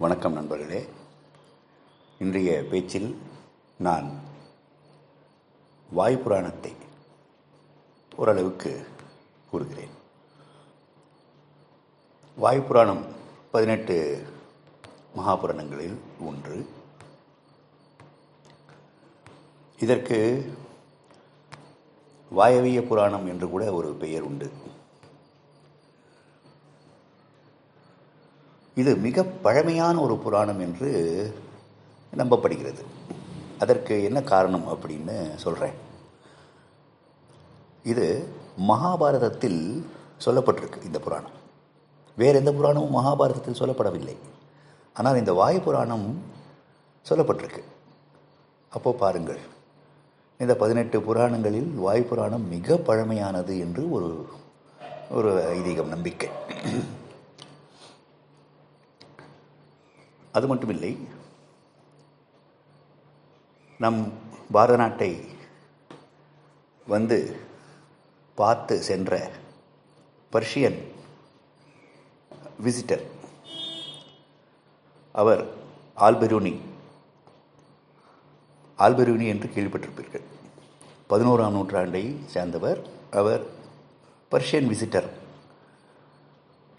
வணக்கம் நண்பர்களே. இன்றைய பேச்சில் நான் வாய்ப்புராணத்தை ஓரளவுக்கு கூறுகிறேன். வாய்ப்புராணம் புராணம் பதினெட்டு மகாபுராணங்களில் ஒன்று. இதற்கு வாயவிய புராணம் என்று கூட ஒரு பெயர் உண்டு. இது மிக பழமையான ஒரு புராணம் என்று நம்பப்படுகிறது. அதற்கு என்ன காரணம் அப்படின்னு சொல்கிறேன் இது மகாபாரதத்தில் சொல்லப்பட்டிருக்கு இந்த புராணம். வேறு எந்த புராணமும் மகாபாரதத்தில் சொல்லப்படவில்லை. ஆனால் இந்த வாயு புராணம் சொல்லப்பட்டிருக்கு. அப்போ பாருங்கள். இந்த பதினெட்டு புராணங்களில் வாயு புராணம் மிக பழமையானது என்று ஒரு ஒரு ஐதீகம் நம்பிக்கை. அது மட்டுமில்லை நம் பாரத நாட்டை வந்து பார்த்து சென்ற பர்ஷியன் விசிட்டர் அவர் ஆல்பெரூனி ஆல்பெரூனி என்று கேள்விப்பட்டிருப்பீர்கள். பதினோராம் நூற்றாண்டை சேர்ந்தவர் அவர் பர்ஷியன் விசிட்டர்.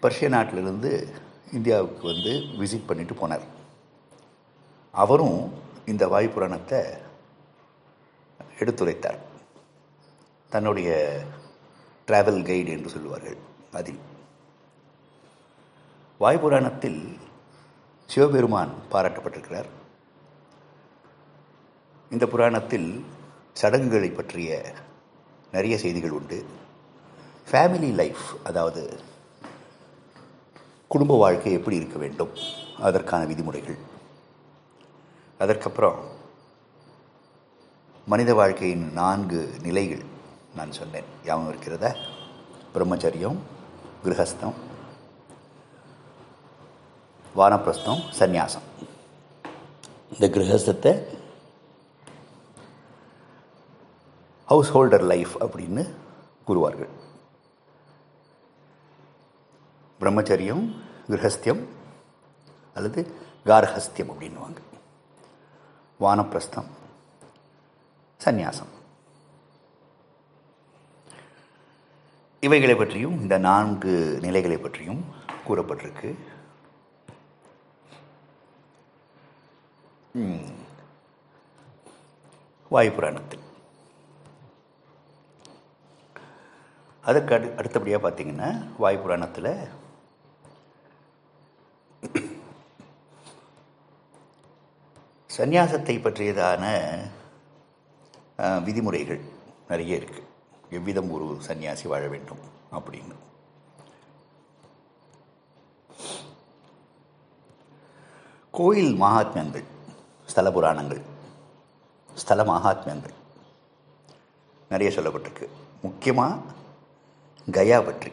பர்ஷிய நாட்டிலிருந்து இந்தியாவுக்கு வந்து விசிட் பண்ணிட்டு போனார். அவரும் இந்த வாயு புராணத்தை எடுத்துரைத்தார். தன்னுடைய டிராவல் கைடு என்று சொல்லுவார்கள் அதில். வாயு புராணத்தில் சிவபெருமான் பாராட்டப்பட்டிருக்கிறார். இந்த புராணத்தில் சடங்குகளை பற்றிய நிறைய செய்திகள் உண்டு. ஃபேமிலி லைஃப் அதாவது குடும்ப வாழ்க்கை எப்படி இருக்க வேண்டும்? அதற்கான விதிமுறைகள். அதற்கப்புறம் மனித வாழ்க்கையின் நான்கு நிலைகள் நான் சொன்னேன். ஞாபகம் இருக்கிறதா? பிரம்மச்சரியம் கிரகஸ்தம் வானப்பிரஸ்தம் சந்நியாசம். இந்த கிரகஸ்தத்தை ஹவுஸ் ஹோல்டர் லைஃப் அப்படின்னு கூறுவார்கள். பிரம்மச்சரியம் கிரகஸ்தியம் அல்லது கார்ஹஸ்தியம் அப்படின்வாங்க வானப்பிரஸ்தம் சந்நியாசம். இவைகளை பற்றியும் இந்த நான்கு நிலைகளை பற்றியும் கூறப்பட்டிருக்கு. வாயு புராணத்தில். அடு அடுத்தபடியாக பார்த்தீங்கன்னா வாயு சந்நியாசத்தை பற்றியதான விதிமுறைகள் நிறைய இருக்குது எவ்விதம் ஒரு சன்னியாசி வாழ வேண்டும் அப்படின்னு. கோயில் மகாத்மியங்கள் ஸ்தல புராணங்கள் ஸ்தல மகாத்மியங்கள் நிறைய சொல்லப்பட்டிருக்கு. முக்கியமாக கயா பற்றி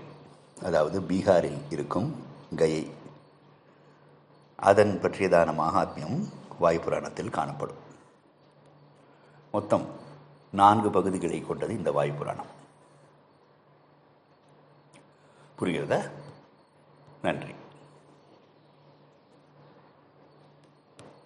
அதாவது பீகாரில் இருக்கும் கயை. அதன் பற்றியதான மகாத்மியம் வாயுப்புராணத்தில் காணப்படும். மொத்தம் நான்கு பகுதிகளை கொண்டது இந்த வாயுப்புராணம் புரிகிறதா? நன்றி.